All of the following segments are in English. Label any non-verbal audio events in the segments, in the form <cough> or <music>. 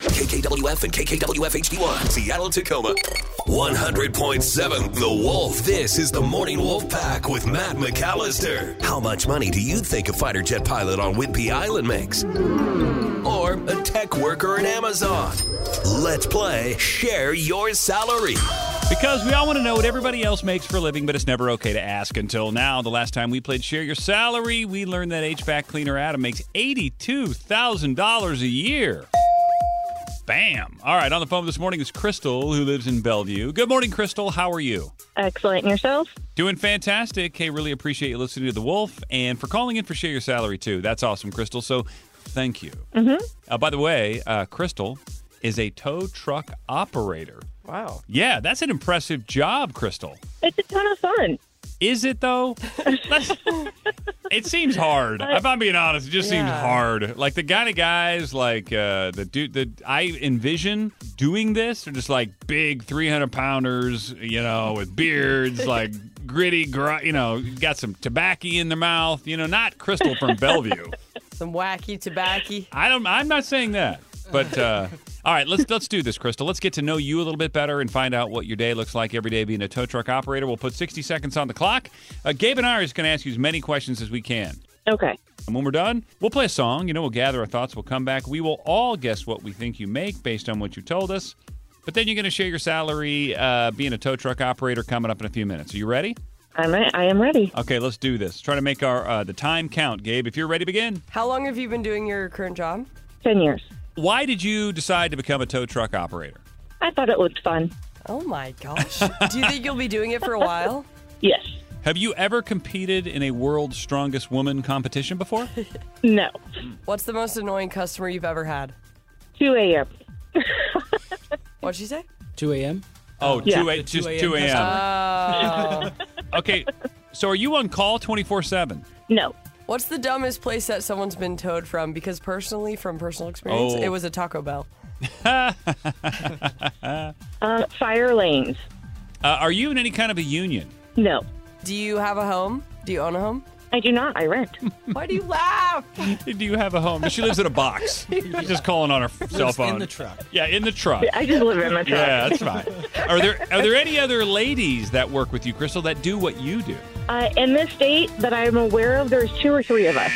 KKWF and KKWF HD1, Seattle, Tacoma. 100.7 The Wolf. This is the Morning Wolf Pack with Matt McAllister. How much money do you think a fighter jet pilot on Whidbey Island makes? Or a tech worker in Amazon? Let's play Share Your Salary. Because we all want to know what everybody else makes for a living, but it's never okay to ask until now. The last time we played Share Your Salary, we learned that HVAC cleaner Adam makes $82,000 a year. Bam. All right, on the phone this morning is Crystal, who lives in Bellevue. Good morning, Crystal. How are you? Excellent. And yourself? Doing fantastic. Hey, really appreciate you listening to The Wolf and for calling in for Share Your Salary, too. That's awesome, Crystal. So thank you. Mm-hmm. Uh, by the way, uh, Crystal is a tow truck operator. Wow. Yeah, that's an impressive job, Crystal. It's a ton of fun. Is it though? <laughs> That's- it seems hard. If I'm being honest, it just seems hard. Like the kind of guys like uh, the dude that I envision doing this are just like big 300 pounders, you know, with beards, <laughs> like gritty, gr- you know, got some tobacco in their mouth. You know, not Crystal from Bellevue. <laughs> Some wacky tobacco. I don't. I'm not saying that. But uh, all right, let's let's do this, Crystal. Let's get to know you a little bit better and find out what your day looks like every day being a tow truck operator. We'll put 60 seconds on the clock. Uh, Gabe and I are just going to ask you as many questions as we can. Okay. And when we're done, we'll play a song. You know, we'll gather our thoughts. We'll come back. We will all guess what we think you make based on what you told us. But then you're going to share your salary uh, being a tow truck operator coming up in a few minutes. Are you ready? I'm re- I am ready. Okay, let's do this. Try to make our uh, the time count. Gabe, if you're ready, begin. How long have you been doing your current job? Ten years. Why did you decide to become a tow truck operator? I thought it looked fun. Oh my gosh. Do you think you'll be doing it for a while? <laughs> Yes. Have you ever competed in a World's Strongest Woman competition before? <laughs> No. What's the most annoying customer you've ever had? 2 a.m. <laughs> What'd she say? 2 a.m. Oh, Yeah. 2 a, The just 2 2 a.m. Oh. okay, so are you on call 24 7? No. What's the dumbest place that someone's been towed from? Because personally, from personal experience, Oh. it was a Taco Bell. <laughs> Uh, fire lanes. Uh, are you in any kind of a union? No. Do you have a home? Do you own a home? I do not. I rent. <laughs> Why do you laugh? Do you have a home? She lives in a box. <laughs> She's just calling on her cell Lives phone. in the truck. Yeah, in the truck. I just live in my truck. Yeah, that's fine. Are there are there any other ladies that work with you, Crystal, that do what you do? Uh, in this state that I'm aware of, there's two or three of us.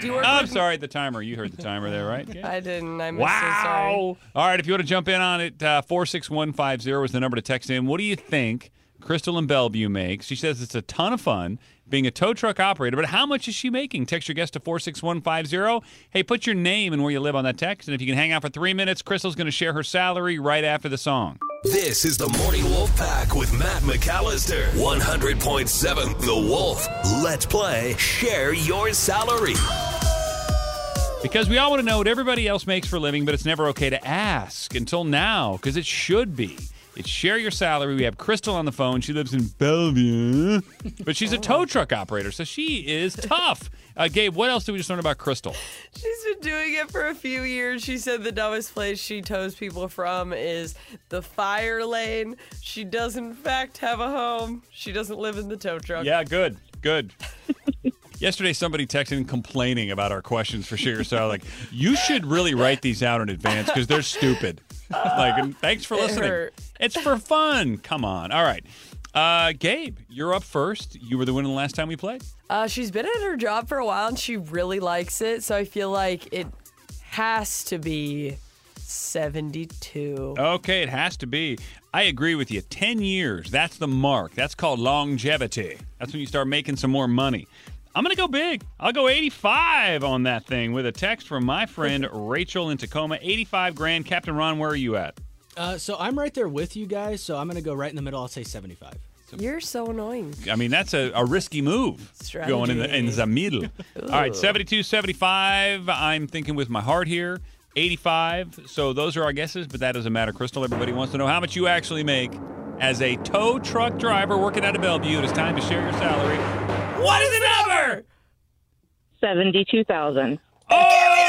Do you work I'm with- sorry, the timer. You heard the timer there, right? Yeah. <laughs> I didn't. I missed it. Sorry. Wow. All right, if you want to jump in on it, uh, 46150 is the number to text in. What do you think Crystal in Bellevue makes? She says it's a ton of fun being a tow truck operator, but how much is she making? Text your guest to 46150. Hey, put your name and where you live on that text. And if you can hang out for three minutes, Crystal's going to share her salary right after the song. This is the Morning Wolf Pack with Matt McAllister. 100.7 The Wolf. Let's play Share Your Salary. Because we all want to know what everybody else makes for a living, but it's never okay to ask until now, because it should be. It's share your salary. We have Crystal on the phone. She lives in Bellevue, but she's a tow truck operator, so she is tough. Uh, Gabe, what else did we just learn about Crystal? She's been doing it for a few years. She said the dumbest place she tows people from is the fire lane. She does, in fact, have a home. She doesn't live in the tow truck. Yeah, good, good. <laughs> Yesterday, somebody texted in complaining about our questions for Share Your Salary. Like, you should really write these out in advance because they're stupid. <laughs> Like, thanks for listening. hurt. It's for fun. Come on. All right. Uh, Gabe, you're up first. You were the winner the last time we played. Uh, she's been at her job for a while and she really likes it. So I feel like it has to be 72. Okay, it has to be. I agree with you. 10 years, that's the mark. That's called longevity. That's when you start making some more money. I'm going to go big. I'll go 85 on that thing with a text from my friend <laughs> Rachel in Tacoma. 85 grand. Captain Ron, where are you at? Uh, so I'm right there with you guys. So I'm gonna go right in the middle. I'll say 75. You're so annoying. I mean, that's a, a risky move. Strategy. Going in the, in the middle. All right, 72 75. I'm thinking with my heart here. 85. So those are our guesses, but that doesn't matter. Crystal, everybody wants to know how much you actually make as a tow truck driver working out of Bellevue. It is time to share your salary. What is the number? Seventy-two thousand. Oh,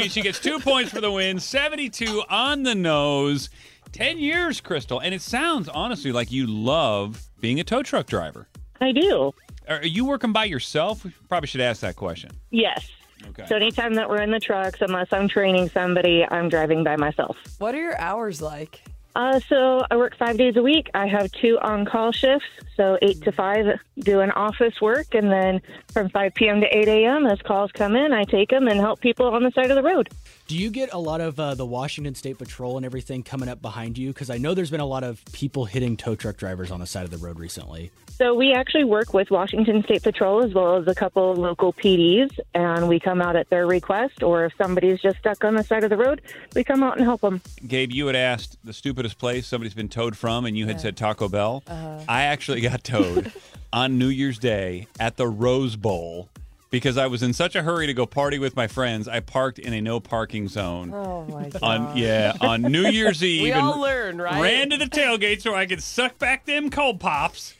means she gets two points for the win. 72 on the nose. 10 years, Crystal. And it sounds honestly like you love being a tow truck driver. I do. Are you working by yourself? We probably should ask that question. Yes. Okay. So anytime that we're in the trucks, unless I'm training somebody, I'm driving by myself. What are your hours like? Uh, so I work five days a week. I have two on-call shifts, so eight to five doing office work, and then from 5 p.m. to 8 a.m. as calls come in, I take them and help people on the side of the road. Do you get a lot of uh, the Washington State Patrol and everything coming up behind you? Because I know there's been a lot of people hitting tow truck drivers on the side of the road recently. So we actually work with Washington State Patrol as well as a couple of local PDs, and we come out at their request, or if somebody's just stuck on the side of the road, we come out and help them. Gabe, you had asked the stupidest place somebody's been towed from, and you had said Taco Bell. I actually got towed on New Year's Day at the Rose Bowl because I was in such a hurry to go party with my friends. I parked in a no parking zone. Oh my god. On yeah, on New Year's <laughs> Eve, we all learn, right? ran to the tailgate so I could suck back them cold pops.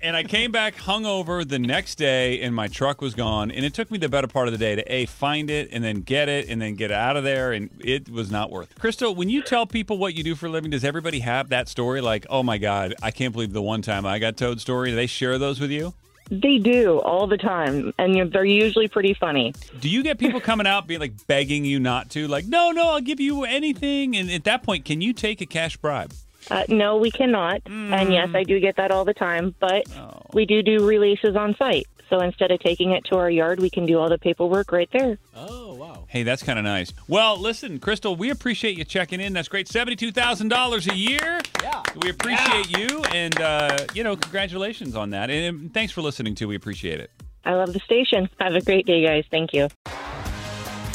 And I came back hungover the next day, and my truck was gone. And it took me the better part of the day to a find it, and then get it, and then get out of there. And it was not worth. it. Crystal, when you tell people what you do for a living, does everybody have that story? Like, oh my god, I can't believe the one time I got towed story. Do they share those with you? They do all the time, and they're usually pretty funny. Do you get people coming out being like begging you not to? Like, no, no, I'll give you anything. And at that point, can you take a cash bribe? Uh, no, we cannot. And yes, I do get that all the time, but Oh. we do do releases on site. So instead of taking it to our yard, we can do all the paperwork right there. Oh, wow. Hey, that's kind of nice. Well, listen, Crystal, we appreciate you checking in. That's great. Seventy-two thousand dollars a year. Yeah. We appreciate you, and uh, you know, congratulations on that. And um, thanks for listening too. We appreciate it. I love the station. Have a great day, guys. Thank you.